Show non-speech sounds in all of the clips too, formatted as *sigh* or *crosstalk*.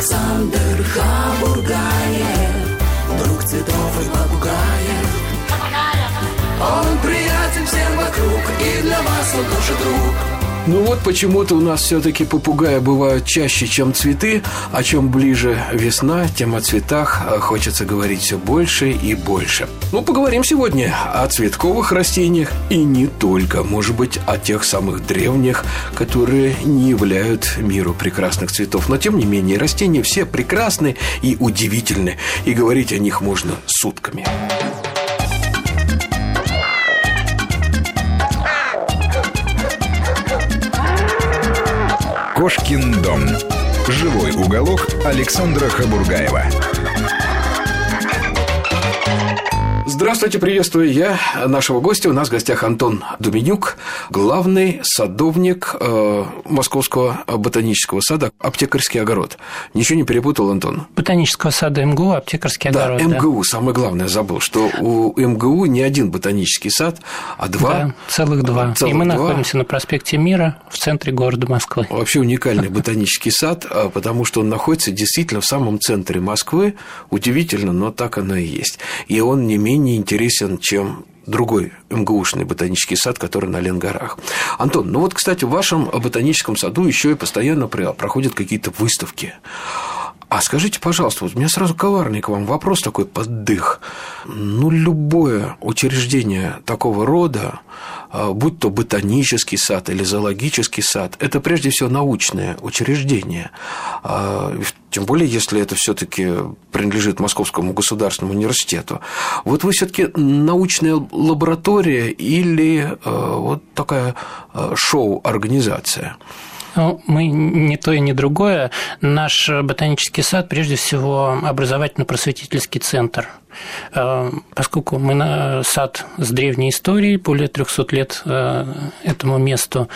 Александр Хабургаев, друг цветов и попугаев. Он приятен всем вокруг, и для вас он тоже друг. Ну вот почему-то у нас все-таки попугаи бывают чаще, чем цветы, а чем ближе весна, тем о цветах э, хочется говорить все больше и больше. Ну, поговорим сегодня о цветковых растениях и не только, может быть, о тех самых древних, которые не являют миру прекрасных цветов. Но, тем не менее, растения все прекрасны и удивительны, и говорить о них можно сутками. Кошкин дом. Живой уголок Александра Хабургаева. Здравствуйте, приветствую я нашего гостя. У нас в гостях Антон Думенюк, главный садовник э, Московского ботанического сада «Аптекарский огород». Ничего не перепутал, Антон? Ботанического сада МГУ «Аптекарский да, огород». МГУ, да. самое главное забыл, что у МГУ не один ботанический сад, а два. Да, целых два. Целых И мы два. находимся на проспекте Мира в центре города Москвы. Вообще уникальный *laughs* ботанический сад, а, потому что он находится действительно в самом центре Москвы. Удивительно, но так оно и есть. И он не менее интересен, чем другой МГУшный ботанический сад, который на Ленгорах. Антон, ну вот, кстати, в вашем ботаническом саду еще и постоянно проходят какие-то выставки. А скажите, пожалуйста, вот у меня сразу коварный к вам вопрос такой поддых. Ну, любое учреждение такого рода, а, будь то ботанический сад или зоологический сад, это прежде всего научное учреждение. А, тем более, если это все таки принадлежит Московскому государственному университету. Вот вы все таки научная лаборатория или а, вот такая шоу-организация? Ну, мы не то и не другое. Наш ботанический сад, прежде всего, образовательно-просветительский центр – поскольку мы сад с древней историей, более 300 лет э, этому месту,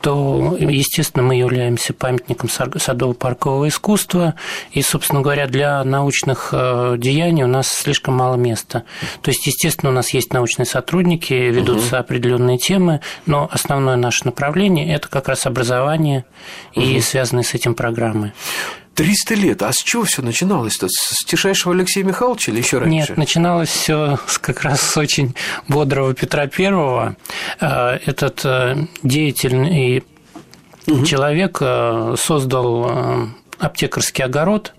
то, естественно, мы являемся памятником садово-паркового искусства, и, собственно говоря, для научных э, деяний у нас слишком мало места. То есть, естественно, у нас есть научные сотрудники, ведутся угу. определенные темы, но основное наше направление – это как раз образование угу. и связанные с этим программы. 300 лет. А с чего все начиналось-то? С тишайшего Алексея Михайловича или еще раньше? Нет, начиналось все как раз с очень бодрого Петра Первого. Э, этот э, деятельный угу. человек э, создал аптекарский огород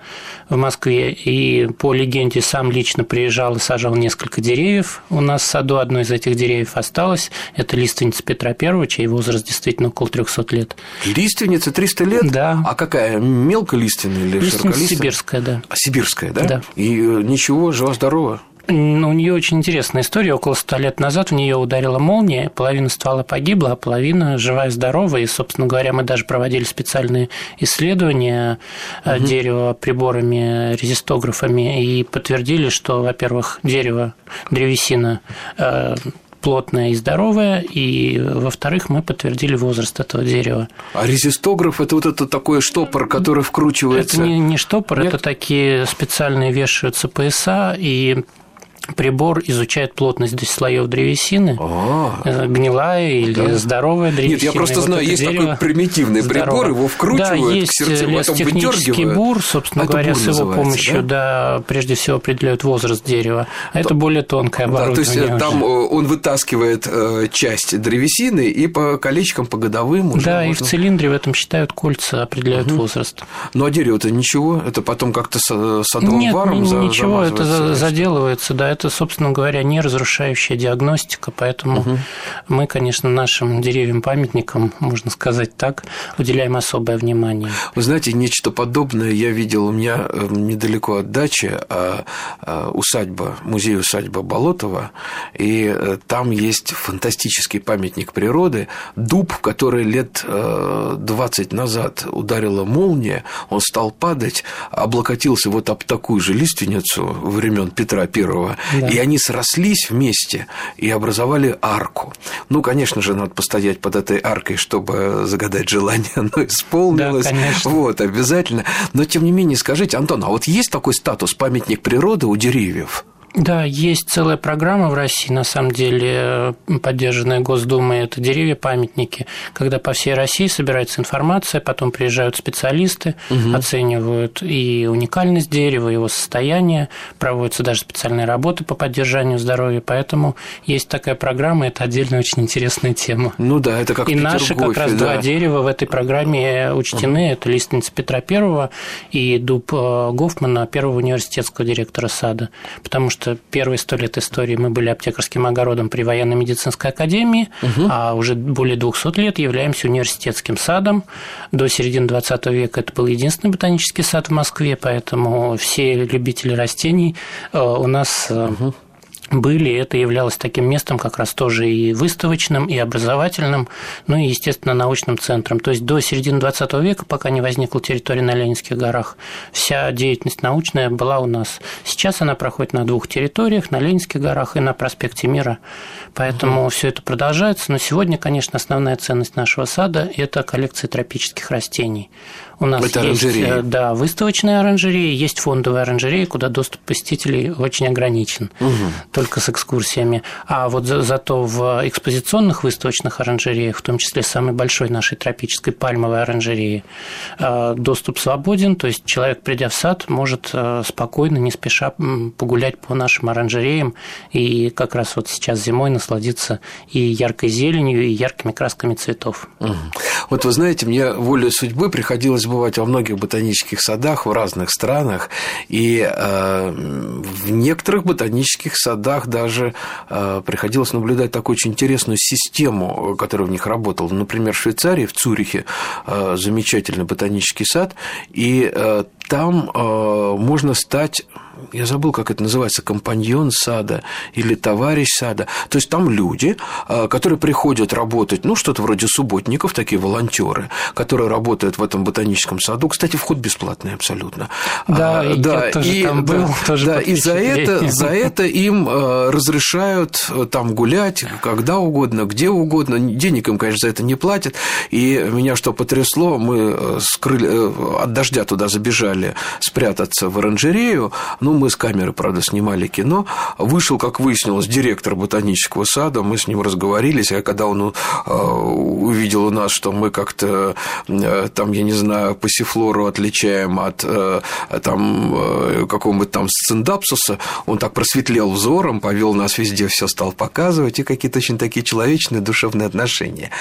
в Москве, и по легенде сам лично приезжал и сажал несколько деревьев. У нас в саду одно из этих деревьев осталось. Это лиственница Петра Первого, чей возраст действительно около 300 лет. Лиственница 300 лет? Да. А какая? Мелколиственная или Лиственница сибирская, да. А сибирская, да? Да. И ничего, жива-здорова? Ну, у нее очень интересная история. Около ста лет назад в нее ударила молния, половина ствола погибла, а половина живая и здорова. И, собственно говоря, мы даже проводили специальные исследования угу. дерева приборами, резистографами и подтвердили, что, во-первых, дерево, древесина э, плотная и здоровая, и, во-вторых, мы подтвердили возраст этого дерева. А резистограф – это вот это такой штопор, который вкручивается? Это не, не штопор, Нет? это такие специальные вешаются пояса, и прибор изучает плотность слоев древесины, А-а-а. гнилая или да. здоровая древесина. Нет, я просто вот знаю, есть такой примитивный здорово. прибор, его вкручивают да, есть к сердцу, потом технический бур, собственно а говоря, с его помощью, да? да, прежде всего определяют возраст дерева. А это более тонкое оборудование. Да, то есть уже. там он вытаскивает э, часть древесины и по колечкам, по годовым уже Да, можно... и в цилиндре в этом считают кольца, определяют угу. возраст. Ну а дерево-то ничего, это потом как-то садовым Нет, варом ничего, это заделывается, да, это, собственно говоря, не разрушающая диагностика, поэтому угу. мы, конечно, нашим деревьям-памятникам, можно сказать так, уделяем особое внимание. Вы знаете, нечто подобное я видел у меня э, недалеко от дачи, а, а, усадьба, музей-усадьба Болотова, и э, там есть фантастический памятник природы, дуб, который лет 20 э, назад ударила молния, он стал падать, облокотился вот об такую же лиственницу времен Петра Первого, да. и они срослись вместе и образовали арку. Ну, конечно же, надо постоять под этой аркой, чтобы загадать желание, *laughs* оно исполнилось. Да, конечно. Вот, обязательно. Но, тем не менее, скажите, Антон, а вот есть такой статус памятник природы у деревьев? Да, есть целая программа в России, на самом деле, поддержанная Госдумой, это деревья-памятники, когда по всей России собирается информация, потом приезжают специалисты, угу. оценивают и уникальность дерева, его состояние, проводятся даже специальные работы по поддержанию здоровья, поэтому есть такая программа, это отдельно очень интересная тема. Ну да, это как И наши как раз да. два дерева в этой программе учтены, угу. это лиственница Петра Первого и дуб э, Гофмана, первого университетского директора сада, потому что что первые сто лет истории мы были аптекарским огородом при военно-медицинской академии, угу. а уже более 200 лет являемся университетским садом. До середины 20 века это был единственный ботанический сад в Москве, поэтому все любители растений э, у нас угу были, это являлось таким местом как раз тоже и выставочным, и образовательным, ну и, естественно, научным центром. То есть до середины 20 века, пока не возникла территория на Ленинских горах, вся деятельность научная была у нас. Сейчас она проходит на двух территориях, на Ленинских горах и на проспекте Мира. Поэтому угу. все это продолжается. Но сегодня, конечно, основная ценность нашего сада – это коллекция тропических растений. У нас это есть оранжерея. да, выставочная оранжерея, есть фондовая оранжерея, куда доступ посетителей очень ограничен, угу. только с экскурсиями. А вот за, зато в экспозиционных выставочных оранжереях, в том числе самой большой нашей тропической пальмовой оранжереи, э, доступ свободен, то есть человек, придя в сад, может э, спокойно, не спеша погулять по нашим оранжереям и как раз вот сейчас зимой насладиться и яркой зеленью, и яркими красками цветов. Угу. Вот вы знаете, мне волей судьбы приходилось бывать во многих ботанических садах в разных странах, и э, в некоторых ботанических садах даже э, приходилось наблюдать такую очень интересную систему, которая в них работала. Например, в Швейцарии, в Цюрихе э, замечательный ботанический сад, и там можно стать я забыл, как это называется, компаньон сада или товарищ сада. То есть там люди, а, которые приходят работать, ну, что-то вроде субботников, такие волонтеры, которые работают в этом ботаническом саду. Кстати, вход бесплатный абсолютно. Да, а, да, тоже и, там был, да, *laughs* тоже да, и за это, за это им а, разрешают э, там гулять когда угодно, где угодно. Денег им, конечно, за это не платят. И меня что потрясло, мы э, скрыли, э, от дождя туда забежали спрятаться в оранжерею, ну, мы с камеры, правда, снимали кино. Вышел, как выяснилось, директор ботанического сада. Мы с ним разговорились. А когда он э, увидел у нас, что мы как-то э, там, я не знаю, пассифлору отличаем от э, там какого-нибудь там сциндапсуса, он так просветлел взором, повел нас везде, все стал показывать, и какие-то очень такие человечные, душевные отношения.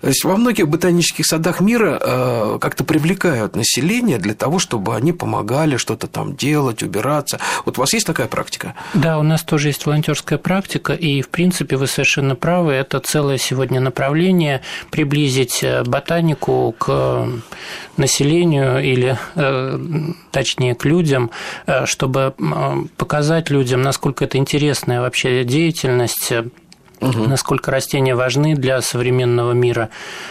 То есть во многих ботанических садах мира как-то привлекают население для того, чтобы они помогали что-то там делать, убираться. Вот у вас есть такая практика? Да, у нас тоже есть волонтерская практика, и, в принципе, вы совершенно правы, это целое сегодня направление приблизить э, ботанику к населению или, э, точнее, к людям, э, чтобы показать людям, насколько это интересная вообще деятельность, угу. насколько растения важны для современного мира.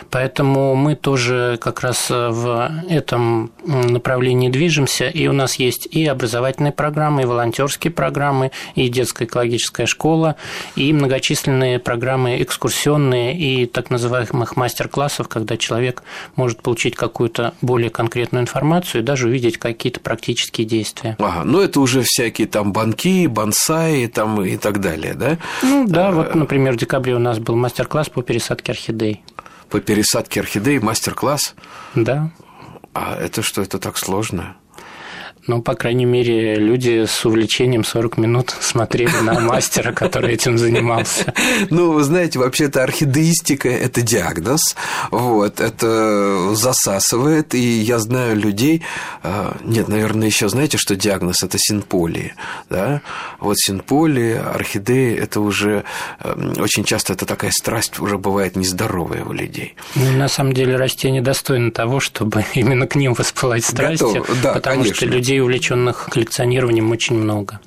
Поэтому мы тоже как раз в этом направлении движемся, и у нас есть и образовательные программы, и волонтерские программы, и детская экологическая школа, и многочисленные программы экскурсионные и так называемых мастер-классов, когда человек может получить какую-то более конкретную информацию и даже увидеть какие-то практические действия. Ага, ну это уже всякие там банки, бонсаи там и так далее, да? Ну да, вот, например, например, в декабре у нас был мастер-класс по пересадке орхидей. По пересадке орхидей мастер-класс? Да. А это что, это так сложно? Ну, по крайней мере, люди с увлечением 40 минут *laughs* смотрели на мастера, который этим занимался. *laughs* Ну, вы знаете, вообще-то орхидеистика – это диагноз, вот, это засасывает, и я знаю людей, а, нет, наверное, еще знаете, что диагноз – это синполии, да, вот синполии, орхидеи – это уже эм, очень часто это такая страсть уже бывает нездоровая у людей. Ну, на самом деле растения достойны того, чтобы *laughs* именно к ним воспылать да, потому конечно. что люди людей, увлеченных коллекционированием, очень много.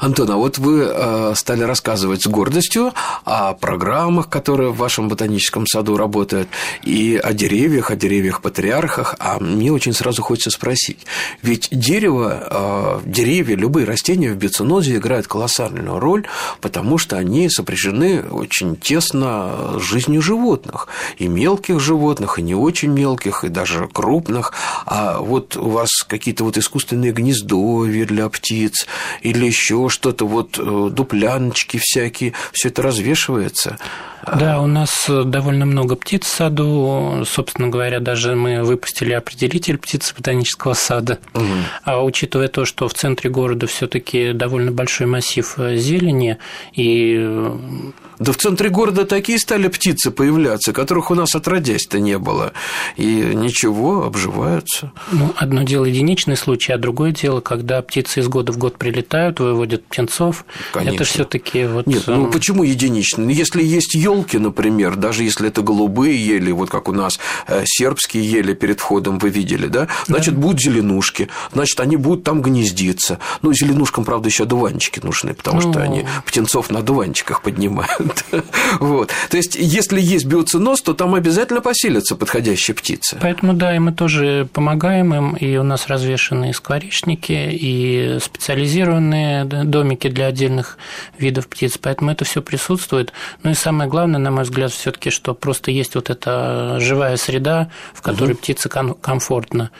Антон, а вот вы э, стали рассказывать с гордостью о программах, которые в вашем ботаническом саду работают, и о деревьях, о деревьях-патриархах, а мне очень сразу хочется спросить, ведь дерево, э, деревья, любые растения в биоценозе играют колоссальную роль, потому что они сопряжены очень тесно с жизнью животных, и мелких животных, и не очень мелких, и даже крупных, а вот у вас какие-то вот искусственные птичиные гнездовья для птиц или еще что-то, вот э, дупляночки всякие, все это развешивается. Да, у нас довольно много птиц в саду. Собственно говоря, даже мы выпустили определитель птиц ботанического сада. Угу. А учитывая то, что в центре города все-таки довольно большой массив э, зелени и да в центре города такие стали птицы появляться, которых у нас отродясь-то не было. И ничего, обживаются. Ну, одно дело единичный случай, а другое дело, когда птицы из года в год прилетают, выводят птенцов. Конечно. Это все таки вот... Нет, ну почему единичный? Если есть елки, например, даже если это голубые ели, вот как у нас э, сербские ели перед входом вы видели, да, значит, да. будут зеленушки, значит, они будут там гнездиться. Ну, зеленушкам, правда, еще одуванчики нужны, потому ну... что они птенцов на одуванчиках поднимают. *laughs* Вот. То есть, если есть биоциноз, то там обязательно поселятся подходящие птицы. Поэтому, да, и мы тоже помогаем им, и у нас развешаны скворечники, и специализированные домики для отдельных видов птиц, поэтому это все присутствует. Ну и самое главное, на мой взгляд, все таки что просто есть вот эта живая среда, в которой угу. птице комфортно.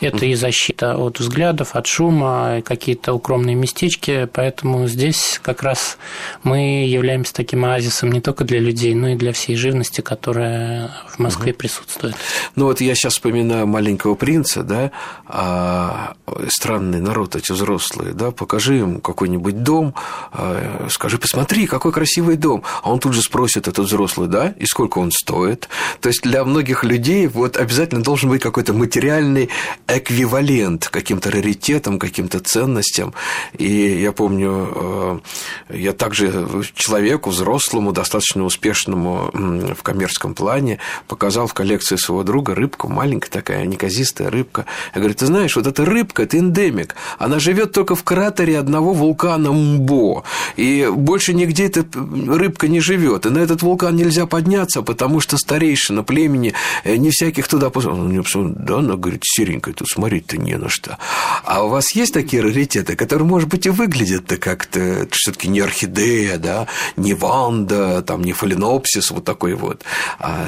Это и защита от взглядов, от шума, какие-то укромные местечки, поэтому здесь как раз мы являемся таким оазисом не только для людей, но и для всей живности, которая в Москве угу. присутствует. Ну вот я сейчас вспоминаю маленького принца, да, а странный народ эти взрослые, да, покажи им какой-нибудь дом, а, скажи, посмотри, какой красивый дом, а он тут же спросит этот взрослый, да, и сколько он стоит. То есть для многих людей вот обязательно должен быть какой-то материальный эквивалент каким-то раритетам, каким-то ценностям. И я помню, э, я также человеку, взрослому, достаточно успешному в коммерческом плане, показал в коллекции своего друга рыбку, маленькая такая, неказистая рыбка. Я говорю, ты знаешь, вот эта рыбка, это эндемик, она живет только в кратере одного вулкана Мбо, и больше нигде эта рыбка не живет. И на этот вулкан нельзя подняться, потому что старейшина племени э, не всяких туда... Он мне да, она говорит, серенькая, тут смотреть-то не на что. А у вас есть такие раритеты, которые, может быть, и выглядят-то как-то все таки не орхидея, да, не ванда, там, не фаленопсис, вот такой вот. А,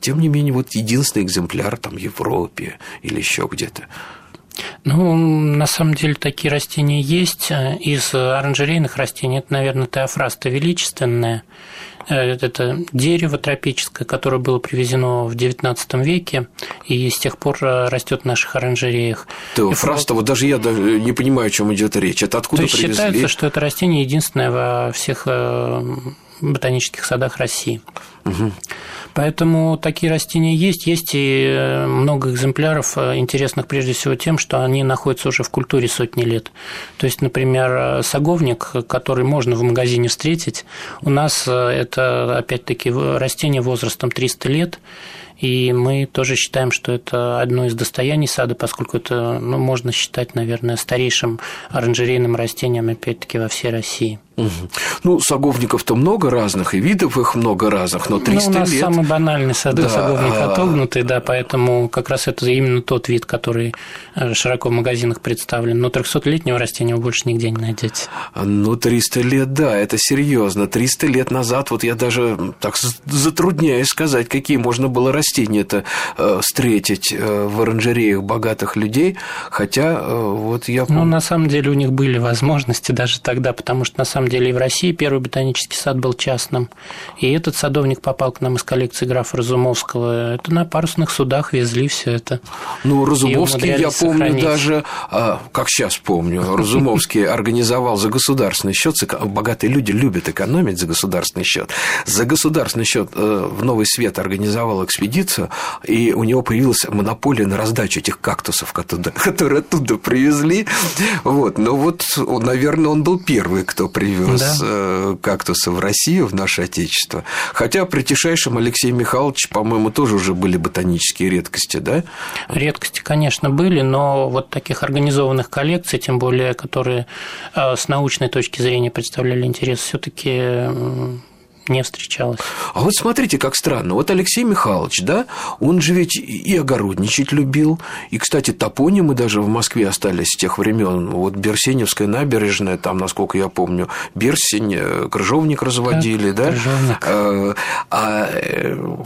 тем не менее, вот единственный экземпляр там в Европе или еще где-то. Ну, на самом деле такие растения есть. Из оранжерейных растений это, наверное, теофраста величественная. Э, это дерево тропическое, которое было привезено в XIX веке и с тех пор э, растет в наших оранжереях. Теофраста, вот даже я даже не понимаю, о чем идет речь. Это откуда То есть привезли? считается, что это растение единственное во всех э, ботанических садах России. Угу. Поэтому такие растения есть. Есть и много экземпляров интересных прежде всего тем, что они находятся уже в культуре сотни лет. То есть, например, саговник, который можно в магазине встретить, у нас это опять-таки растение возрастом 300 лет, и мы тоже считаем, что это одно из достояний сада, поскольку это ну, можно считать, наверное, старейшим оранжерейным растением, опять-таки, во всей России. Угу. Ну, саговников-то много разных, и видов их много разных, но 300 ну, у нас лет... самый банальный сады да. саговник отогнутый, да, поэтому как раз это именно тот вид, который э, широко в магазинах представлен. Но 300-летнего растения вы больше нигде не найдете. Ну, 300 лет, да, это серьезно. 300 лет назад, вот я даже так затрудняюсь сказать, какие можно было растения-то э, встретить э, в оранжереях богатых людей, хотя вот я помню... Ну, на самом деле у них были возможности даже тогда, потому что на самом деле и в России первый ботанический сад был частным. И этот садовник попал к нам из коллекции графа Разумовского. Это на парусных судах везли все это. Ну, Разумовский, я помню сохранить. даже, а, как сейчас помню, Разумовский *laughs* организовал за государственный счет, богатые люди любят экономить за государственный счет, за государственный счет э, в Новый Свет организовал экспедицию, и у него появилась монополия на раздачу этих кактусов, *laughs* которые оттуда привезли. Вот, но вот, наверное, он был первый, кто привез да. Э, кактусы в Россию, в наше Отечество. Хотя при тишайшем Алексее Михайловиче, по-моему, тоже уже были ботанические редкости, да? Редкости, конечно, были, но вот таких организованных коллекций, тем более, которые э, с научной точки зрения представляли интерес, все таки не встречалось. А вот смотрите, как странно. Вот Алексей Михайлович, да, он же ведь и огородничать любил, и, кстати, топонимы даже в Москве остались с тех времен. Вот Берсеневская набережная, там, насколько я помню, Берсень, э, крыжовник разводили, да? Крыжовник. А, а,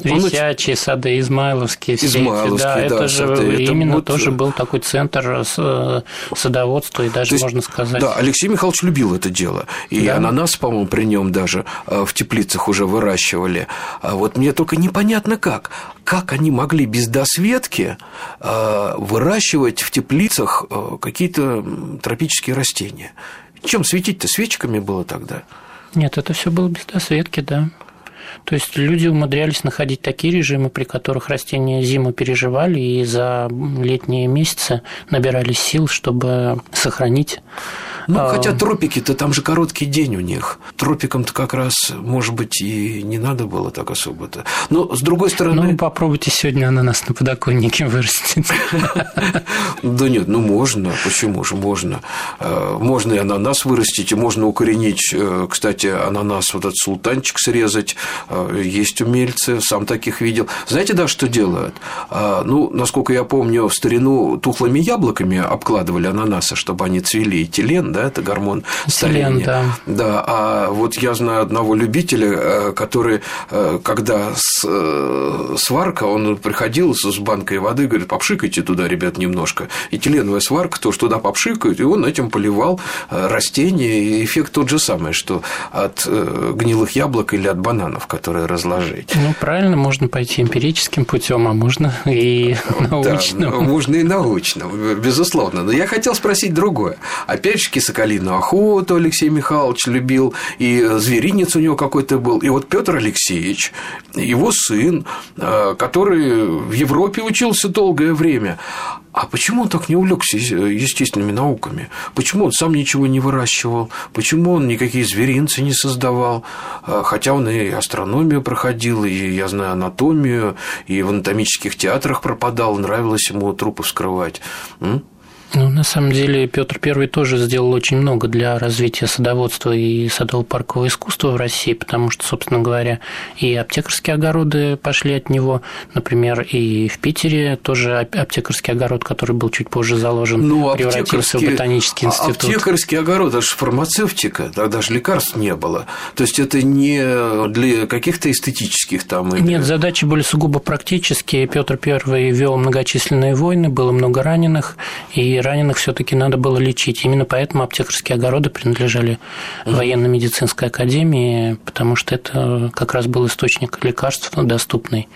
Висячие сады, Измайловские, все Измайловские, да, да, это же это именно вот... тоже был такой центр садоводства, и даже, есть, можно сказать... Да, Алексей Михайлович любил это дело, и да. ананас, по-моему, при нем даже в теплице теплицах уже выращивали. А вот мне только непонятно как. Как они могли без досветки а, выращивать в теплицах а, какие-то тропические растения? Чем светить-то? Свечками было тогда? Нет, это все было без досветки, да. То есть люди умудрялись находить такие режимы, при которых растения зиму переживали и за летние месяцы набирались сил, чтобы сохранить ну, а... хотя тропики-то там же короткий день у них. Тропикам-то как раз, может быть, и не надо было так особо-то. Но с другой стороны. Ну, попробуйте сегодня ананас на подоконнике вырастить. *laughs* Да нет, ну можно. Почему же можно? А, можно и ананас вырастить, и можно укоренить, э, кстати, ананас, вот этот султанчик срезать. А, есть умельцы, сам таких видел. Знаете, да, что делают? А, ну, насколько я помню, в старину тухлыми яблоками обкладывали ананасы, чтобы они цвели, и телен, да, это гормон старения. Да. да, а вот я знаю одного любителя, э, который, э, когда э, сварка, он приходил с банкой воды, говорит, попшикайте туда, ребят, немножко. И теленовая сварка тоже туда попшикают, и он этим поливал растения, и эффект тот же самый, что от гнилых яблок или от бананов, которые разложить. Ну, правильно, можно пойти эмпирическим путем, а можно и *laughs* научным. Да, можно и научным, безусловно. Но я хотел спросить другое. Опять же, соколиную охоту Алексей Михайлович любил, и зверинец у него какой-то был. И вот Петр Алексеевич, его сын, э, который в Европе учился долгое время, а почему он так не увлекся естественными науками? Почему он сам ничего не выращивал? Почему он никакие зверинцы не создавал? Э, хотя он и астрономию проходил, и, я знаю, анатомию, и в анатомических театрах пропадал, нравилось ему трупы вскрывать. Ну, на самом деле, Петр I тоже сделал очень много для развития садоводства и садово-паркового искусства в России, потому что, собственно говоря, и аптекарские огороды пошли от него. Например, и в Питере тоже аптекарский огород, который был чуть позже заложен, ну, превратился в ботанический институт. Аптекарский огород – это же фармацевтика, тогда же лекарств не было. То есть, это не для каких-то эстетических там... Нет, задачи были сугубо практические. Петр I вел многочисленные войны, было много раненых, и раненых все-таки надо было лечить. Именно поэтому аптекарские огороды принадлежали военно-медицинской академии, потому что это как раз был источник лекарств доступный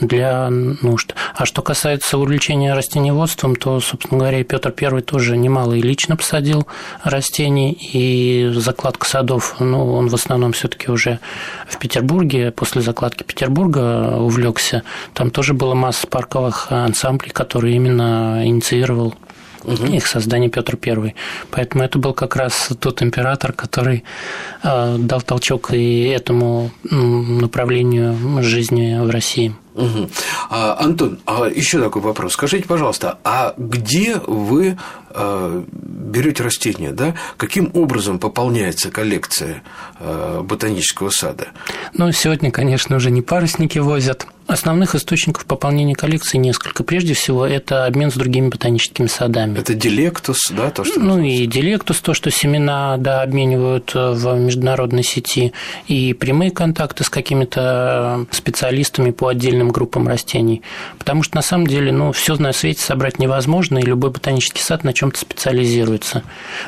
для нужд. А что касается увлечения растениеводством, то, собственно говоря, Петр I тоже немало и лично посадил растений, и закладка садов, ну, он в основном все-таки уже в Петербурге, после закладки Петербурга увлекся. Там тоже была масса парковых ансамблей, которые именно инициировал угу. их создание Петр I. Поэтому это был как раз тот император, который э, дал толчок и этому направлению жизни в России. Угу. А, Антон, а еще такой вопрос. Скажите, пожалуйста, а где вы берете растения, да? Каким образом пополняется коллекция э, ботанического сада? Ну, сегодня, конечно, уже не парусники возят. Основных источников пополнения коллекции несколько. Прежде всего, это обмен с другими ботаническими садами. Это дилектус, да, то, что Ну, и дилектус, то, что семена, да, обменивают э, в международной сети, и прямые контакты с какими-то специалистами по отдельным группам растений. Потому что, на самом деле, ну, все на свете собрать невозможно, и любой ботанический сад на чем то специализируется.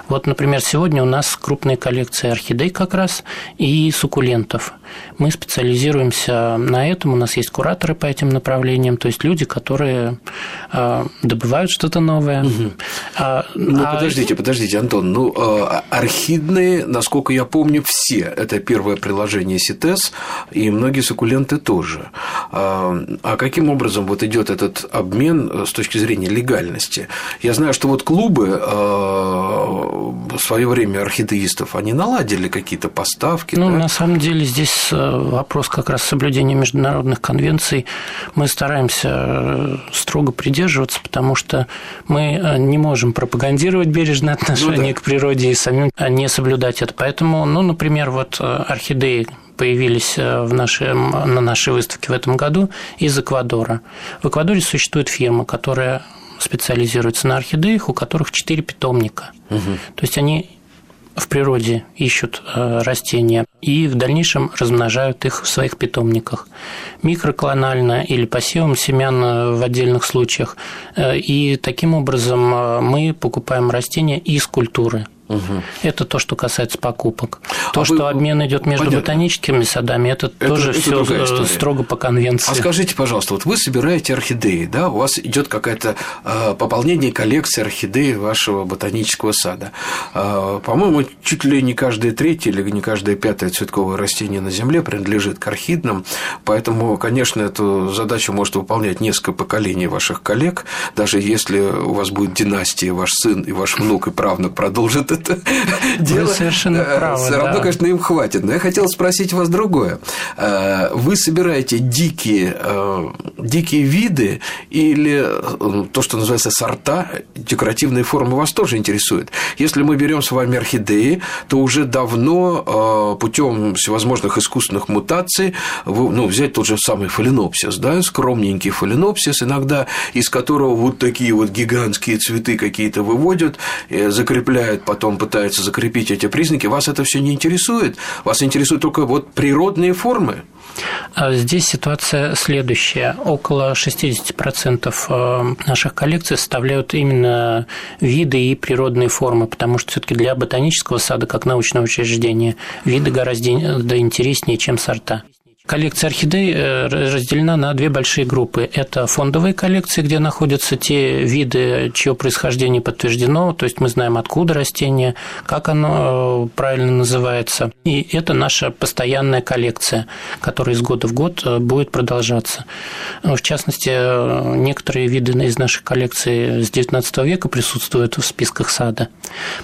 Вот, например, сегодня у нас крупные коллекции орхидей как раз и суккулентов. Мы специализируемся на этом, у нас есть кураторы по этим направлениям, то есть люди, которые а, добывают что-то новое. Угу. А, ну, а... подождите, подождите, Антон. Ну, а, орхидные, насколько я помню, все. Это первое приложение СИТЕС, и многие суккуленты тоже. А каким образом вот идет этот обмен э, с точки зрения легальности? Я знаю, что вот клубы в свое время орхидеистов, они наладили какие-то поставки. Ну, да? на самом деле здесь э, вопрос как раз соблюдения международных конвенций мы стараемся э, строго придерживаться, потому что мы э, не можем пропагандировать бережное отношение ну, да. к природе и самим не соблюдать это. Поэтому, ну, например, вот э, орхидеи появились в нашем, на нашей выставке в этом году из Эквадора. В Эквадоре существует фирма, которая специализируется на орхидеях, у которых четыре питомника. Угу. То есть они в природе ищут э, растения и в дальнейшем размножают их в своих питомниках. Микроклонально или посевом семян э, в отдельных случаях. Э, и таким образом мы покупаем растения из культуры – Угу. Это то, что касается покупок. То, а что вы... обмен идет между Понятно. ботаническими садами, это, это тоже это все строго по конвенции. А скажите, пожалуйста, вот вы собираете орхидеи, да, у вас идет какое-то э, пополнение коллекции орхидей вашего ботанического сада. Э, по-моему, чуть ли не каждое третье или не каждое пятое цветковое растение на Земле принадлежит к орхидным, поэтому, конечно, эту задачу может выполнять несколько поколений ваших коллег, даже если у вас будет династия, ваш сын и ваш внук и правнук продолжат это дело. Вы совершенно э, правы. Все равно, да. конечно, им хватит. Но я хотел спросить вас другое. Э, вы собираете дикие, э, дикие виды или то, что называется сорта, декоративные формы вас тоже интересует? Если мы берем с вами орхидеи, то уже давно путем всевозможных искусственных мутаций, ну, взять тот же самый фаленопсис, да, скромненький фаленопсис, иногда из которого вот такие вот гигантские цветы какие-то выводят, закрепляют потом потом пытаются закрепить эти признаки, вас это все не интересует. Вас интересуют только вот природные формы. А здесь ситуация следующая. Около 60% э, наших коллекций составляют именно виды и природные формы, потому что все таки для ботанического сада, как научного учреждения, виды гораздо интереснее, чем сорта. Коллекция орхидей э, разделена на две большие группы. Это фондовые коллекции, где находятся те виды, чье происхождение подтверждено, то есть мы знаем, откуда растение, как оно э, правильно называется. И это наша постоянная коллекция, которая из года в год э, будет продолжаться. В частности, некоторые виды из нашей коллекции с XIX века присутствуют в списках сада.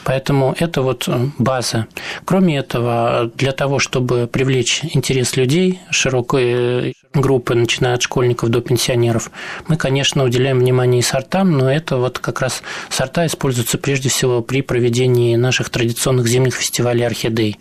Поэтому это вот база. Кроме этого, для того, чтобы привлечь интерес людей, широкой группы, начиная от школьников до пенсионеров. Мы, конечно, уделяем внимание и сортам, но это вот как раз сорта используются прежде всего при проведении наших традиционных зимних фестивалей орхидей.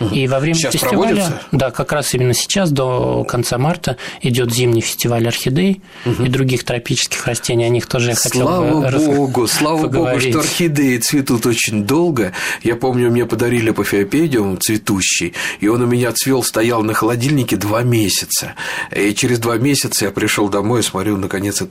Угу. И во время сейчас фестиваля, проводится? да, как раз именно сейчас до конца марта идет зимний фестиваль орхидей угу. и других тропических растений. О них тоже я хотел Слава бы Богу, слава поговорить. Богу, что орхидеи цветут очень долго. Я помню, мне подарили пафиопедиум цветущий, и он у меня цвел, стоял на холодильнике два месяца. И через два месяца я пришел домой и смотрю, наконец,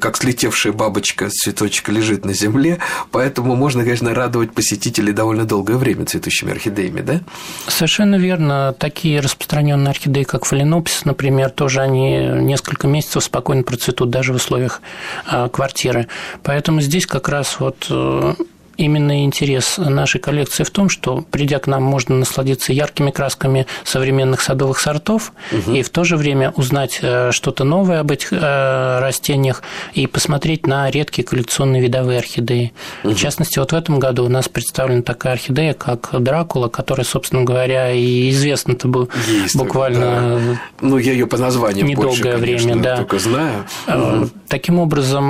как слетевшая бабочка цветочек лежит на земле. Поэтому можно, конечно, радовать посетителей довольно долгое время цветущими орхидеями, да? Совершенно верно. Такие распространенные орхидеи, как фаленопсис, например, тоже они несколько месяцев спокойно процветут даже в условиях а, квартиры. Поэтому здесь как раз вот э, именно интерес нашей коллекции в том, что, придя к нам, можно насладиться яркими красками современных садовых сортов угу. и в то же время узнать э, что-то новое об этих э, растениях и посмотреть на редкие коллекционные видовые орхидеи. Угу. В частности, вот в этом году у нас представлена такая орхидея, как Дракула, которая, собственно говоря, и известна-то был Есть буквально да. ну, я ее по названию недолгое больше, конечно, время, да. только знаю. Угу. Таким образом,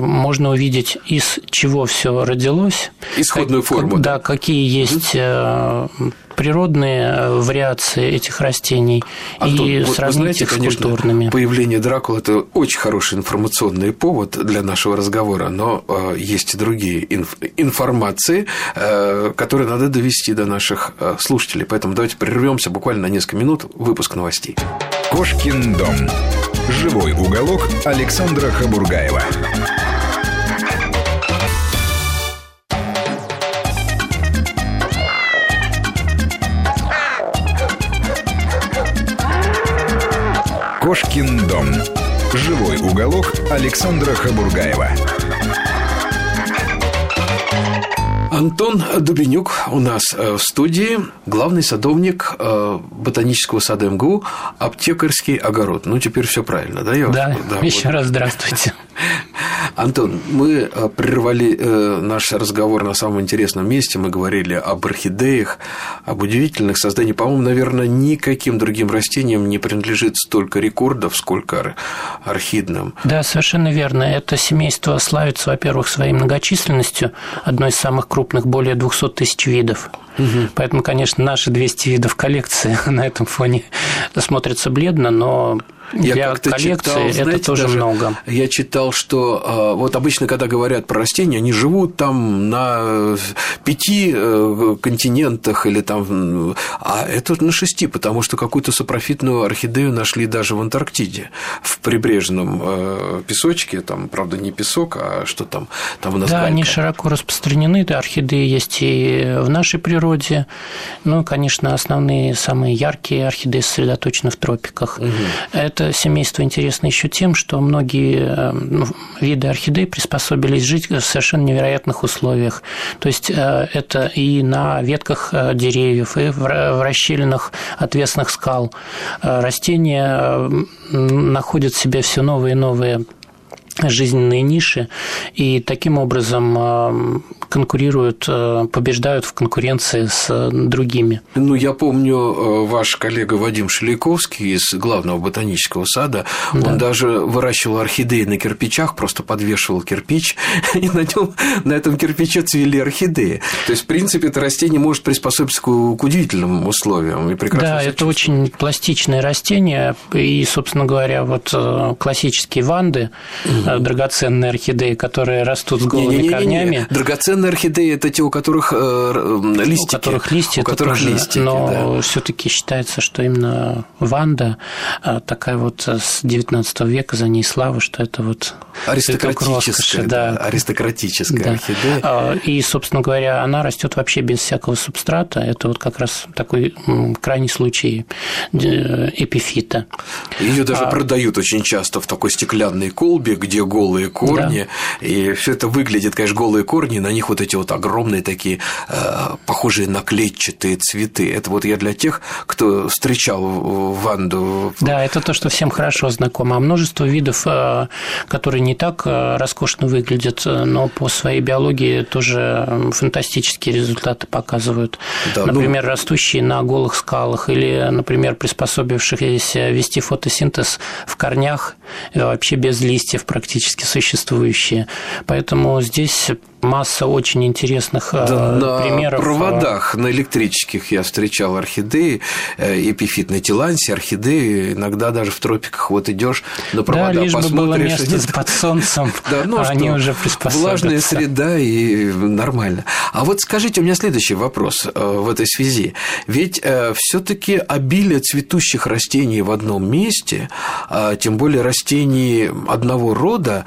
можно увидеть, из чего все родилось, Исходную как, форму. Да, какие есть э, природные вариации этих растений Антон, и вот сравнить знаете, их с конечно, культурными. Появление Дракулы – это очень хороший информационный повод для нашего разговора, но э, есть и другие инф- информации, э, которые надо довести до наших э, слушателей. Поэтому давайте прервемся буквально на несколько минут. Выпуск новостей. Кошкин дом. Живой уголок Александра Хабургаева. Кошкин дом. Живой уголок Александра Хабургаева. Антон Дубенюк у нас э, в студии, главный садовник э, ботанического сада МГУ, аптекарский огород. Ну, теперь все правильно, да? Я да, да, еще вот. раз здравствуйте. *laughs* Антон, мы э, прервали наш разговор на самом интересном месте. Мы говорили об орхидеях, об удивительных созданиях. По-моему, наверное, никаким другим растениям не принадлежит столько рекордов, сколько орхидным. Да, совершенно верно. Это семейство славится, во-первых, своей многочисленностью, одной из самых крупных более 200 тысяч видов. Угу. Поэтому, конечно, наши 200 видов коллекции *laughs* на этом фоне смотрятся бледно, но я Для коллекции читал, знаете, это тоже даже много. Я читал, что а, вот обычно, когда говорят про растения, они живут там на пяти э, континентах или там, а это на шести, потому что какую-то сапрофитную орхидею нашли даже в Антарктиде, в прибрежном э, песочке, там, правда, не песок, а что там, там у нас Да, они широко распространены, да, орхидеи есть и в нашей природе, ну, конечно, основные, самые яркие орхидеи сосредоточены в тропиках. Угу. Это семейство интересно еще тем, что многие э, ну, виды орхидей приспособились жить в совершенно невероятных условиях. То есть э, это и на ветках э, деревьев, и в расщелинах отвесных скал. Растения находят в себе все новые и новые жизненные ниши и таким образом э, конкурируют, э, побеждают в конкуренции с э, другими. Ну, я помню, ваш коллега Вадим Шелейковский из главного ботанического сада, да. он даже выращивал орхидеи на кирпичах, просто подвешивал кирпич, *laughs* и на нем на этом кирпиче цвели орхидеи. То есть, в принципе, это растение может приспособиться к, удивительным условиям. И прекрасно да, это очень пластичное растение, и, собственно говоря, вот классические ванды, Э, драгоценные орхидеи, которые растут с голыми не, не, не, корнями. Не, Драгоценные орхидеи это те, у которых э, листики. У которых листья, у которых тоже, листики, но да. все-таки считается, что именно Ванда э, такая вот с 19 века за ней слава, что это вот аристократическая, да, да, аристократическая да. орхидея. А, и, собственно говоря, она растет вообще без всякого субстрата. Это вот как раз такой крайний случай эпифита. Ее даже а... продают очень часто в такой стеклянной колбе, где голые корни, да. и все это выглядит, конечно, голые корни, на них вот эти вот огромные такие э, похожие на клетчатые цветы. Это вот я для тех, кто встречал Ванду. Да, это то, что всем хорошо знакомо. А множество видов, э, которые не так э, роскошно выглядят, но по своей биологии тоже фантастические результаты показывают. Да, ну например, ну... растущие на голых скалах или, например, приспособившиеся вести фотосинтез в корнях вообще без листьев практически существующие. Поэтому здесь масса очень интересных да, э, примеров. На проводах, на электрических я встречал орхидеи, э, эпифит на Тилансе, орхидеи, иногда даже в тропиках вот идешь на провода, да, лишь бы было место под солнцем, *laughs* да, ну, а они уже Влажная среда и нормально. А вот скажите, у меня следующий вопрос э, в этой связи. Ведь все таки обилие цветущих растений в одном месте, а тем более растений одного рода,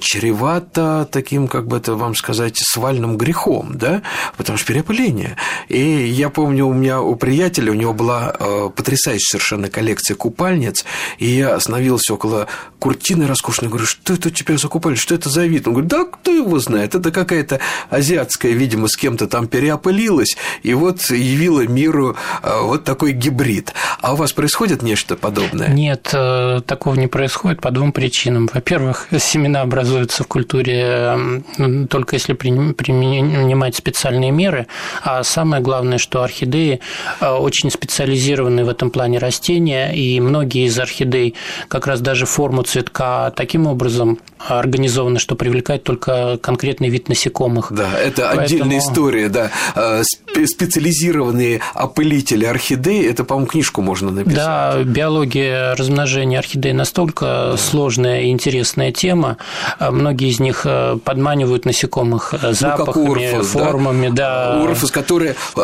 чревато таким, как бы это вам сказать, сказать, свальным грехом, да, потому что переопыление. И я помню, у меня у приятеля, у него была э, потрясающая совершенно коллекция купальниц, и я остановился около куртины роскошной, говорю, что это у тебя за купальница, что это за вид? Он говорит, да кто его знает, это какая-то азиатская, видимо, с кем-то там переопылилась, и вот явила миру э, вот такой гибрид. А у вас происходит нечто подобное? Нет, э, такого не происходит по двум причинам. Во-первых, семена образуются в культуре только если принимать специальные меры. А самое главное, что орхидеи э, очень специализированные в этом плане растения, и многие из орхидей как раз даже форму цветка таким образом организованы, что привлекает только конкретный вид насекомых. Да, это Поэтому... отдельная история, да. Э, специализированные опылители орхидей, это, по-моему, книжку можно написать. Да, биология размножения орхидей настолько да. сложная и интересная тема. Э, многие из них подманивают насекомых знакомых э, запахами, ну, как Урфус, формами, да. да. Урфус, которые э,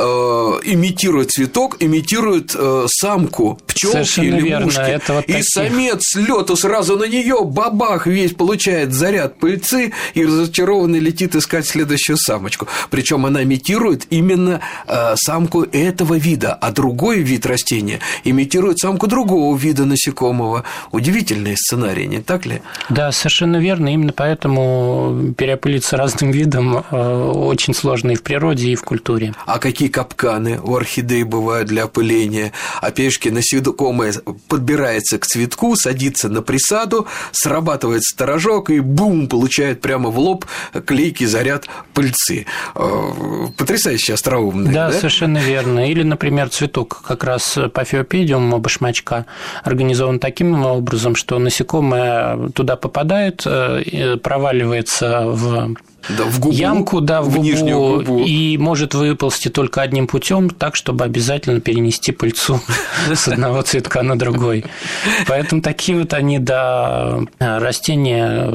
имитируют цветок, имитируют э, самку пчелки или верно. мушки. Это вот и таких... самец лету сразу на нее, бабах, весь получает заряд пыльцы и разочарованный летит искать следующую самочку. Причем она имитирует именно э, самку этого вида, а другой вид растения имитирует самку другого вида насекомого. Удивительный сценарий, не так ли? Да, совершенно верно. Именно поэтому переопылиться разными этим видом э, очень сложно и в природе, и в культуре. А какие капканы у орхидей бывают для опыления? Опешки насекомое подбирается к цветку, садится на присаду, срабатывает сторожок и бум, получает прямо в лоб клейкий заряд пыльцы. Э, потрясающе остроумный. Да, да, совершенно верно. Или, например, цветок как раз пафиопедиум башмачка организован таким образом, что насекомое туда попадает, э, проваливается в да, в губу, ямку, да, в, в губу, губу, и может выползти только одним путем, так, чтобы обязательно перенести пыльцу *laughs* с одного цветка на другой. Поэтому такие вот они, да, растения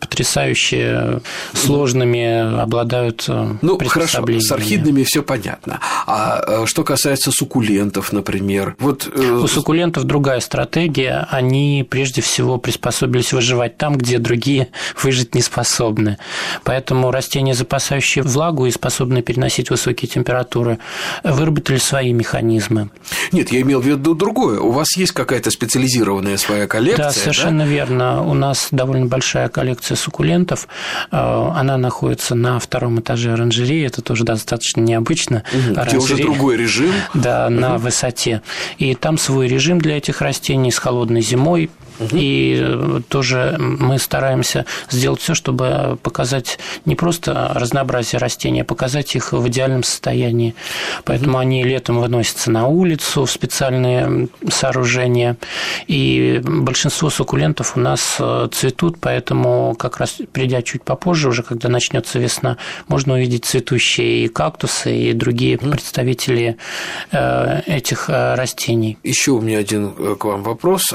потрясающе сложными, обладают э, Ну, хорошо, с орхидными все понятно. А э, что касается суккулентов, например, вот... Э, У суккулентов другая стратегия. Они прежде всего приспособились выживать там, где другие *laughs* выжить не способны. Поэтому растения, запасающие влагу и способные переносить высокие температуры, выработали свои механизмы. Нет, я имел в виду другое. У вас есть какая-то специализированная своя коллекция? Да, совершенно да? верно. У нас довольно большая коллекция коллекция суккулентов. Э, она находится на втором этаже оранжереи. Это тоже достаточно необычно. Угу, где уже другой режим. Да, угу. на высоте. И там свой режим для этих растений с холодной зимой, и э, тоже мы стараемся сделать все, чтобы показать не просто разнообразие растений, а показать их в идеальном состоянии. Поэтому они летом выносятся на улицу в специальные сооружения. И большинство суккулентов у нас э, цветут, поэтому как раз придя чуть попозже, уже когда начнется весна, можно увидеть цветущие и кактусы, и другие представители э, этих растений. Еще у меня один к вам вопрос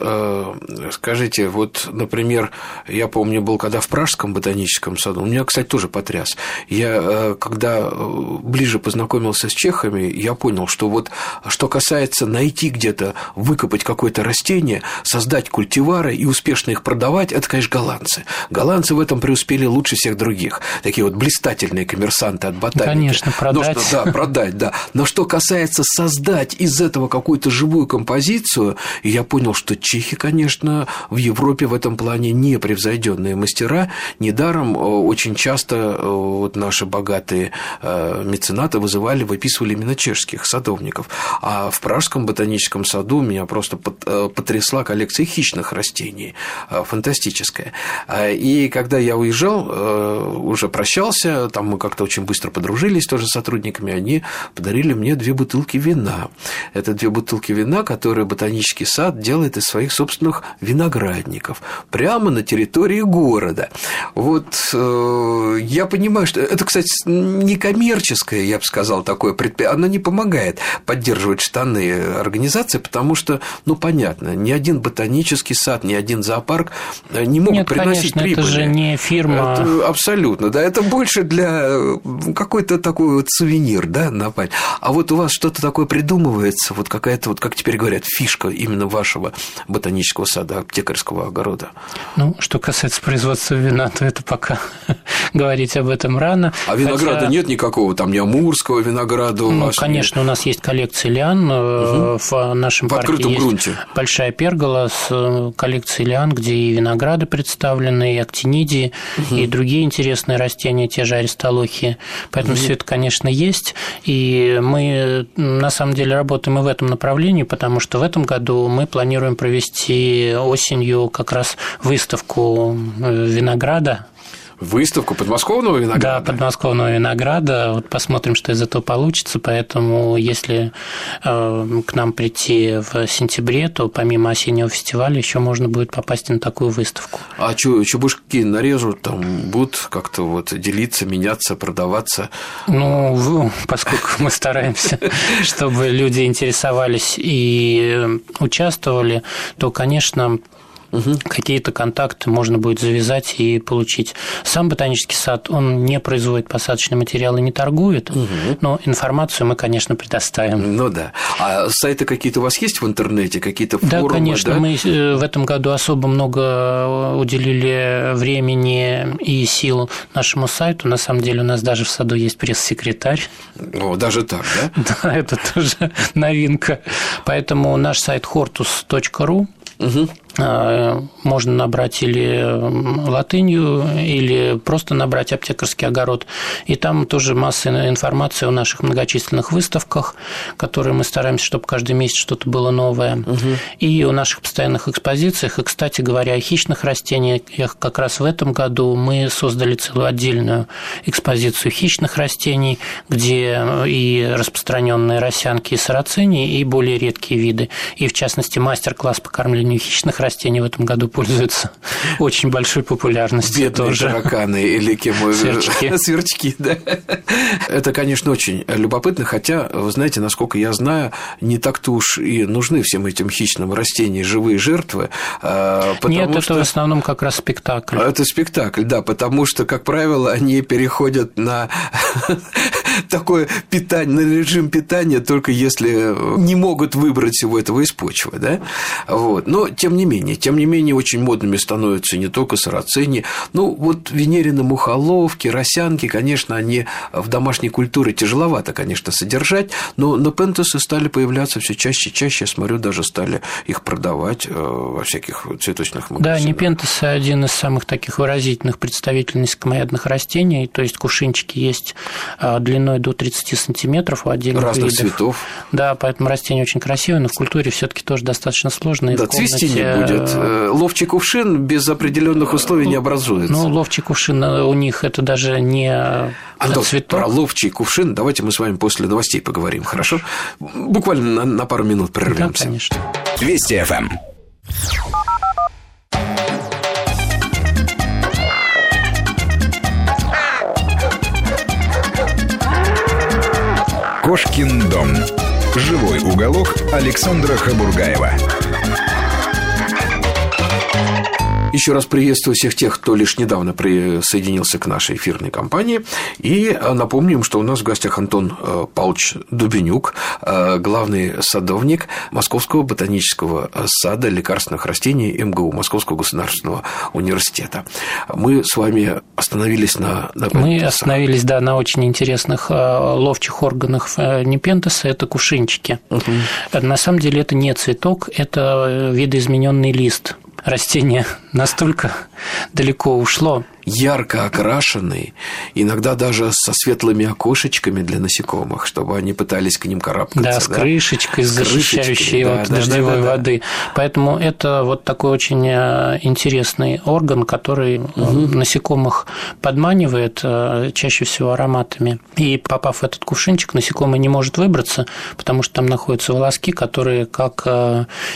Скажите, вот, например, я помню, был когда в Пражском ботаническом саду, у меня, кстати, тоже потряс. Я, э, когда э, ближе познакомился с чехами, я понял, что вот что касается найти где-то, выкопать какое-то растение, создать культивары и успешно их продавать, это, конечно, голландцы. Голландцы в этом преуспели лучше всех других. Такие вот блистательные коммерсанты от ботаники. Конечно, продать. Но, что, да, продать, да. Но что касается создать из этого какую-то живую композицию, я понял, что чехи, конечно, в Европе в этом плане непревзойденные мастера. Недаром э, очень часто э, вот наши богатые э, меценаты вызывали, выписывали именно чешских садовников. А в Пражском ботаническом саду меня просто потрясла коллекция хищных растений. Фантастическая. И когда я уезжал, уже прощался, там мы как-то очень быстро подружились тоже с сотрудниками, они подарили мне две бутылки вина. Это две бутылки вина, которые ботанический сад делает из своих собственных вин виноградников прямо на территории города. Вот э, я понимаю, что это, кстати, не коммерческое, я бы сказал, такое предприятие, оно не помогает поддерживать штаны организации, потому что, ну, понятно, ни один ботанический сад, ни один зоопарк э, не могут Нет, приносить конечно, прибыль. это же не фирма. Это, абсолютно, да, это больше для э, какой-то такой вот сувенир, да, на А вот у вас что-то такое придумывается, вот какая-то, вот как теперь говорят, фишка именно вашего ботанического сада, аптекарского огорода. Ну, что касается производства вина, то это пока *laughs* говорить об этом рано. А винограда Хотя... нет никакого, там не амурского винограда у ну, вас? конечно, у нас есть коллекция лиан угу. в нашем в парке открытом есть грунте. большая пергола с э, коллекцией лиан, где и винограды представлены, и актинидии, угу. и другие интересные растения, те же аристолохи. Поэтому угу. все это, конечно, есть. И мы на самом деле работаем и в этом направлении, потому что в этом году мы планируем провести осенью как раз выставку э, винограда Выставку подмосковного винограда? Да, подмосковного винограда. Вот посмотрим, что из этого получится. Поэтому, если э, к нам прийти в сентябре, то помимо осеннего фестиваля еще можно будет попасть на такую выставку. А чубушки нарежут, там будут как-то вот делиться, меняться, продаваться? Ну, поскольку мы стараемся, *laughs* чтобы люди интересовались и участвовали, то, конечно, угу. какие-то контакты можно будет завязать и получить. Сам ботанический сад, он не производит посадочные материалы, не торгует, угу. но информацию мы, конечно, предоставим. Ну да. А сайты какие-то у вас есть в интернете, какие-то форумы? Да, конечно. Да? Мы э, в этом году особо много уделили времени и сил нашему сайту. На самом деле у нас даже в саду есть пресс-секретарь. О, даже так, да? *laughs* Да, это тоже *laughs* новинка. Поэтому наш сайт hortus.ru Угу. Можно набрать или латынью, или просто набрать аптекарский огород. И там тоже масса информации о наших многочисленных выставках, которые мы стараемся, чтобы каждый месяц что-то было новое. Угу. И о наших постоянных экспозициях. И, кстати говоря, о хищных растениях. Как раз в этом году мы создали целую отдельную экспозицию хищных растений, где и распространенные росянки и сарацини, и более редкие виды. И, в частности, мастер-класс по кормлению хищных растения в этом году пользуются *laughs* очень большой популярностью Бедные тоже. тараканы или кем Сверчки. *laughs* Сверчки, да. Это, конечно, очень любопытно, хотя, вы знаете, насколько я знаю, не так-то уж и нужны всем этим хищным растениям живые жертвы, а, Нет, это что... в основном как раз спектакль. Это спектакль, да, потому что, как правило, они переходят на *laughs* такое питание, на режим питания, только если не могут выбрать всего этого из почвы, да, вот. Но, тем не менее, тем не менее, очень модными становятся не только сарацини, ну, вот венерины мухоловки, росянки, конечно, они в домашней культуре тяжеловато, конечно, содержать, но напентусы стали появляться все чаще и чаще, я смотрю, даже стали их продавать э, во всяких цветочных Да, магазинах. непентесы один из самых таких выразительных представителей низкомоядных растений, то есть кувшинчики есть а, длиной до 30 сантиметров у отдельных разных видов. цветов. Да, поэтому растение очень красивое, но в культуре все таки тоже достаточно сложно. и Да, цвести не будет. Э, Э, Ловчий кувшин без определенных условий не образуется. Ну, ловчий кувшин э, у них это даже не Антон, цветок. про ловчий кувшин давайте мы с вами после новостей поговорим, хорошо? Буквально на, на пару минут Да, прервемся. конечно. Вести FM. Кошкин дом. Живой уголок Александра Хабургаева. Еще раз приветствую всех тех, кто лишь недавно присоединился к нашей эфирной компании. И э, напомним, что у нас в гостях Антон э, Павлович Дубенюк, э, главный садовник Московского ботанического сада лекарственных растений МГУ, Московского государственного университета. Мы с вами остановились на... на Мы остановились, да, на очень интересных ловчих органах непентеса, это кувшинчики. Э, На самом деле это не цветок, это видоизмененный лист. Растение настолько далеко ушло. Ярко окрашенные, иногда даже со светлыми окошечками для насекомых, чтобы они пытались к ним карабкаться. Да, с крышечкой, С защищающей да, от да, дождевой да, да, да. воды. Поэтому это вот такой очень э, интересный орган, который э, насекомых подманивает э, чаще всего ароматами. И попав в этот кувшинчик, насекомое не может выбраться, потому что там находятся волоски, которые как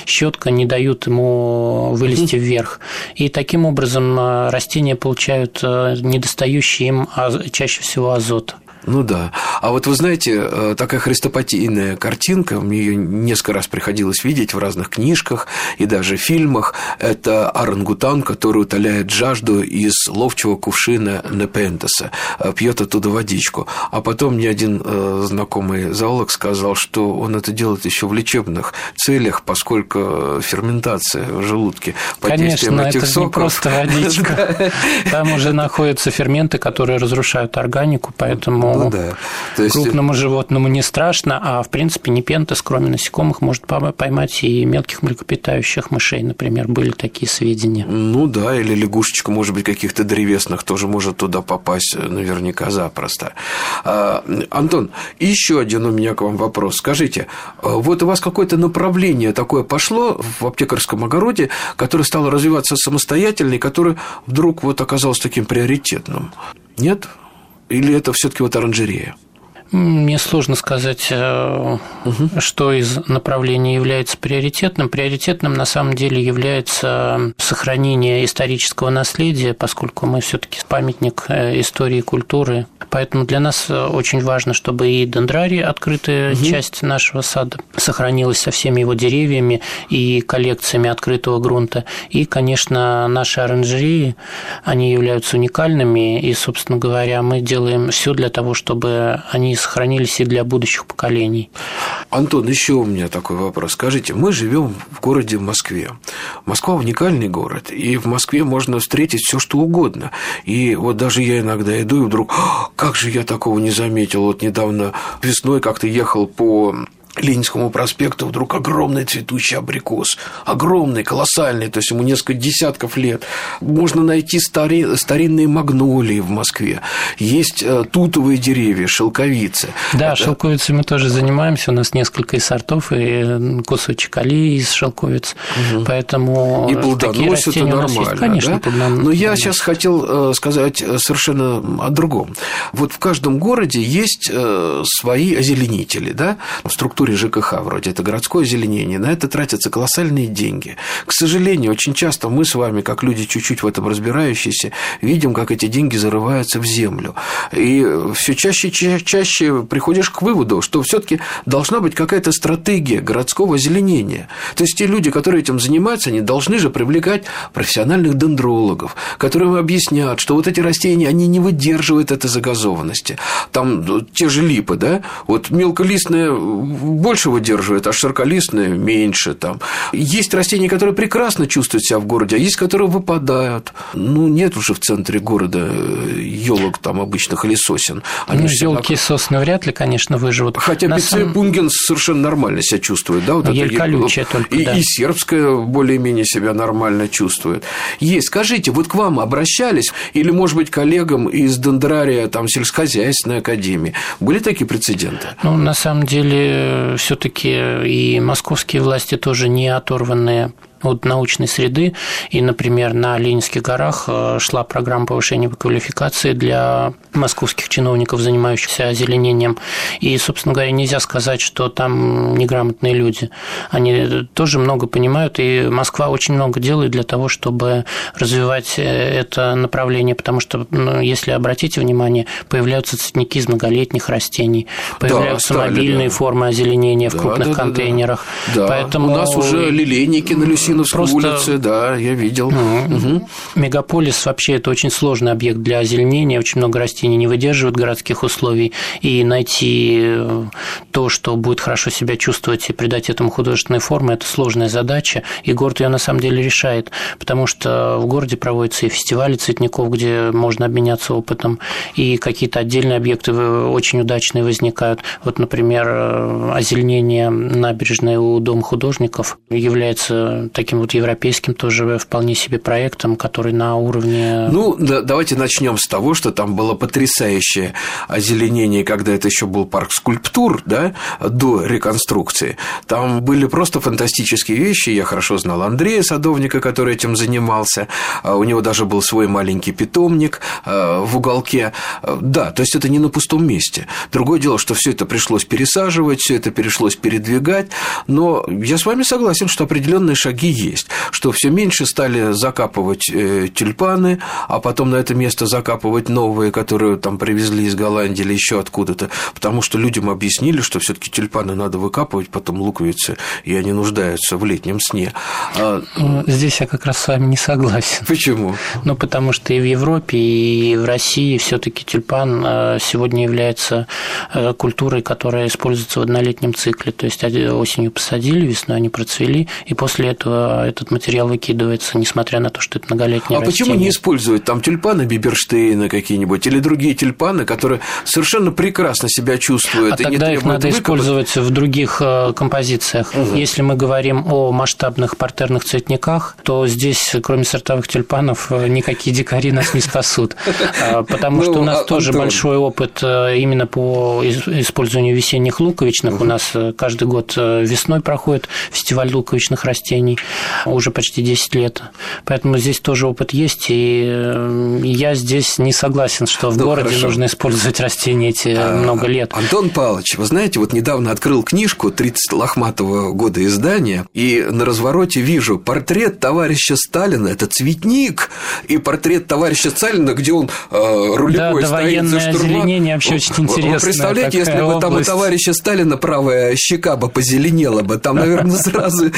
щетка не дают ему вылезти вверх. И таким образом э, растения получают э, недостающий им а- чаще всего азот. Ну да. А вот вы знаете, э, такая хрестопатийная картинка, мне ее несколько раз приходилось видеть в разных книжках и даже фильмах. Это орангутан, который утоляет жажду из ловчего кувшина Непентеса, э, пьет оттуда водичку. А потом мне один э, знакомый зоолог сказал, что он это делает еще в лечебных целях, поскольку ферментация в желудке под действием Конечно, этих это не соков. просто водичка. *laughs* Там уже находятся ферменты, которые разрушают органику, поэтому Ну да. То есть крупному животному не страшно, а в принципе непентес, кроме насекомых, может поймать и мелких млекопитающих мышей, например, были такие сведения. Ну да, или лягушечка, может быть, каких-то древесных тоже может туда попасть э, наверняка запросто. А, Антон, еще один у меня к вам вопрос. Скажите, а вот у вас какое-то направление такое пошло в аптекарском огороде, которое стало развиваться самостоятельно и которое вдруг вот оказалось таким приоритетным? Нет? Или это все-таки вот оранжерея? Мне сложно сказать, э, что из направлений является приоритетным. Приоритетным на самом деле является сохранение исторического наследия, поскольку мы все-таки памятник э, истории и культуры. Поэтому для нас э, очень важно, чтобы и дендрарий, открытая часть нашего сада, сохранилась со всеми его деревьями и коллекциями открытого грунта. И, конечно, наши оранжереи, они являются уникальными, и, собственно говоря, мы делаем все для того, чтобы они сохранились и для будущих поколений. Антон, еще у меня такой вопрос. Скажите, мы живем в городе Москве. Москва уникальный город, и в Москве можно встретить все что угодно. И вот даже я иногда иду и вдруг, «А, как же я такого не заметил. Вот недавно весной как-то ехал по Ленинскому проспекту вдруг огромный цветущий абрикос. Огромный, колоссальный, то есть ему несколько десятков лет. Можно найти стари- старинные магнолии в Москве. Есть э, тутовые деревья, шелковицы. Да, Это- шелковицей мы тоже занимаемся. У нас несколько и сортов, и кусочек аллеи из шелковиц. Поэтому И такие плодоносит, нас нормально. есть. Конечно, да? плодоносят. Но я сейчас хотел э, сказать э, совершенно о другом. Вот в каждом городе есть э, свои озеленители, да? В структуре структуре ЖКХ, вроде это городское озеленение, на это тратятся колоссальные деньги. К сожалению, очень часто мы с вами, как люди чуть-чуть в этом разбирающиеся, видим, как эти деньги зарываются в землю. И все чаще и чаще приходишь к выводу, что все-таки должна быть какая-то стратегия городского озеленения. То есть те люди, которые этим занимаются, они должны же привлекать профессиональных дендрологов, которые объяснят, что вот эти растения, они не выдерживают этой загазованности. Там ну, те же липы, да, вот мелколистные больше выдерживают, а широколистные меньше там. Есть растения, которые прекрасно чувствуют себя в городе, а есть, которые выпадают. Ну, нет уже в центре города елок там обычных или сосен. Они ну, елки и сосны вряд ли, конечно, выживут. Хотя На самом... Пунгин совершенно нормально себя чувствует, да? Вот Ель колючая только, и, да. и сербская более-менее себя нормально чувствует. Есть. Скажите, вот к вам обращались или, может быть, коллегам из Дендрария, там, сельскохозяйственной академии? Были такие прецеденты? Ну, на самом деле, все таки и московские власти тоже не оторванные от научной среды. И, например, на Ленинских горах э, шла программа повышения квалификации для московских чиновников, занимающихся озеленением. И, собственно говоря, нельзя сказать, что там неграмотные люди. Они тоже много понимают, и Москва очень много делает для того, чтобы развивать э, это направление, потому что, ну, если обратите внимание, появляются цветники из многолетних растений, появляются да, стали, мобильные да. формы озеленения да, в крупных да, контейнерах. Да, Поэтому... У нас уже лилейники на Лисиновской Просто... да, я видел. Угу. Мегаполис вообще это очень сложный объект для озеленения, очень много растений не выдерживают городских условий, и найти э, то, что будет хорошо себя чувствовать и придать этому художественной формы, это сложная задача, и город ее на самом деле решает, потому что в городе проводятся и фестивали цветников, где можно обменяться опытом, и какие-то отдельные объекты очень удачные возникают. Вот, например, э, озеленение набережной у Дома художников является таким вот европейским тоже вполне себе проектом, который на уровне... Ну, да, давайте начнем с того, что там было потрясающее озеленение, когда это еще был парк скульптур, да, до реконструкции. Там были просто фантастические вещи. Я хорошо знал Андрея Садовника, который этим занимался. А у него даже был свой маленький питомник а, в уголке. Да, то есть это не на пустом месте. Другое дело, что все это пришлось пересаживать, все это пришлось передвигать. Но я с вами согласен, что определенные шаги есть, что все меньше стали закапывать э, тюльпаны, а потом на это место закапывать новые, которые там привезли из Голландии или еще откуда-то, потому что людям объяснили, что все-таки тюльпаны надо выкапывать, потом луковицы, и они нуждаются в летнем сне. А... Здесь я как раз с вами не согласен. Почему? Ну, потому что и в Европе, и в России все-таки тюльпан э, сегодня является э, культурой, которая используется в однолетнем цикле. То есть осенью посадили, весной они процвели, и после этого этот материал выкидывается, несмотря на то, что это многолетнее А растение. почему не используют там тюльпаны Биберштейна какие-нибудь или другие тюльпаны, которые совершенно прекрасно себя чувствуют? А тогда их надо выкопать? использовать в других э, композициях. Угу. Если мы говорим о масштабных партерных цветниках, то здесь, кроме сортовых тюльпанов, э, никакие дикари нас не спасут. *laughs* А, потому что у нас ну, а, тоже большой опыт э, именно по использованию весенних луковичных. У нас каждый год весной проходит фестиваль луковичных растений уже почти 10 лет. Поэтому здесь тоже опыт есть, и я здесь не согласен, что в ну, городе хорошо. нужно использовать растения эти а, много лет. Антон Павлович, вы знаете, вот недавно открыл книжку 30 лохматого года издания, и на развороте вижу портрет товарища Сталина, это цветник, и портрет товарища Сталина, где он э, рулевой да, стоит за штурмом. озеленение вообще очень интересно. Вы представляете, если бы там у товарища Сталина правая щека бы позеленела бы, там, наверное, *laughs* сразу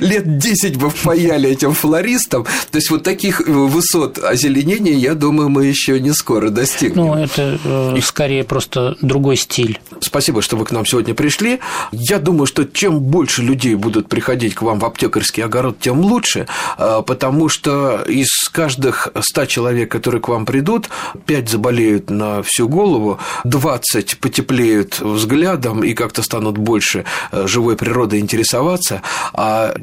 лет 10 бы впаяли этим флористам. То есть вот таких высот озеленения, я думаю, мы еще не скоро достигнем. Ну, это э, скорее просто другой стиль. Спасибо, что вы к нам сегодня пришли. Я думаю, что чем больше людей будут приходить к вам в аптекарский огород, тем лучше, э, потому что из каждых 100 человек, которые к вам придут, 5 заболеют на всю голову, 20 потеплеют взглядом и как-то станут больше э, живой природой интересоваться, а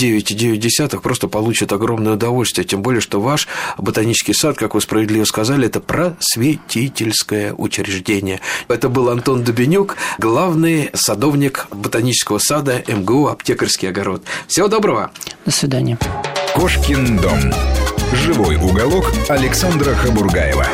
99,9 просто получат огромное удовольствие, тем более, что ваш ботанический сад, как вы справедливо сказали, это просветительское учреждение. Это был Антон Дубенюк, главный садовник ботанического сада МГУ «Аптекарский огород». Всего доброго. До свидания. Кошкин дом. Живой уголок Александра Хабургаева.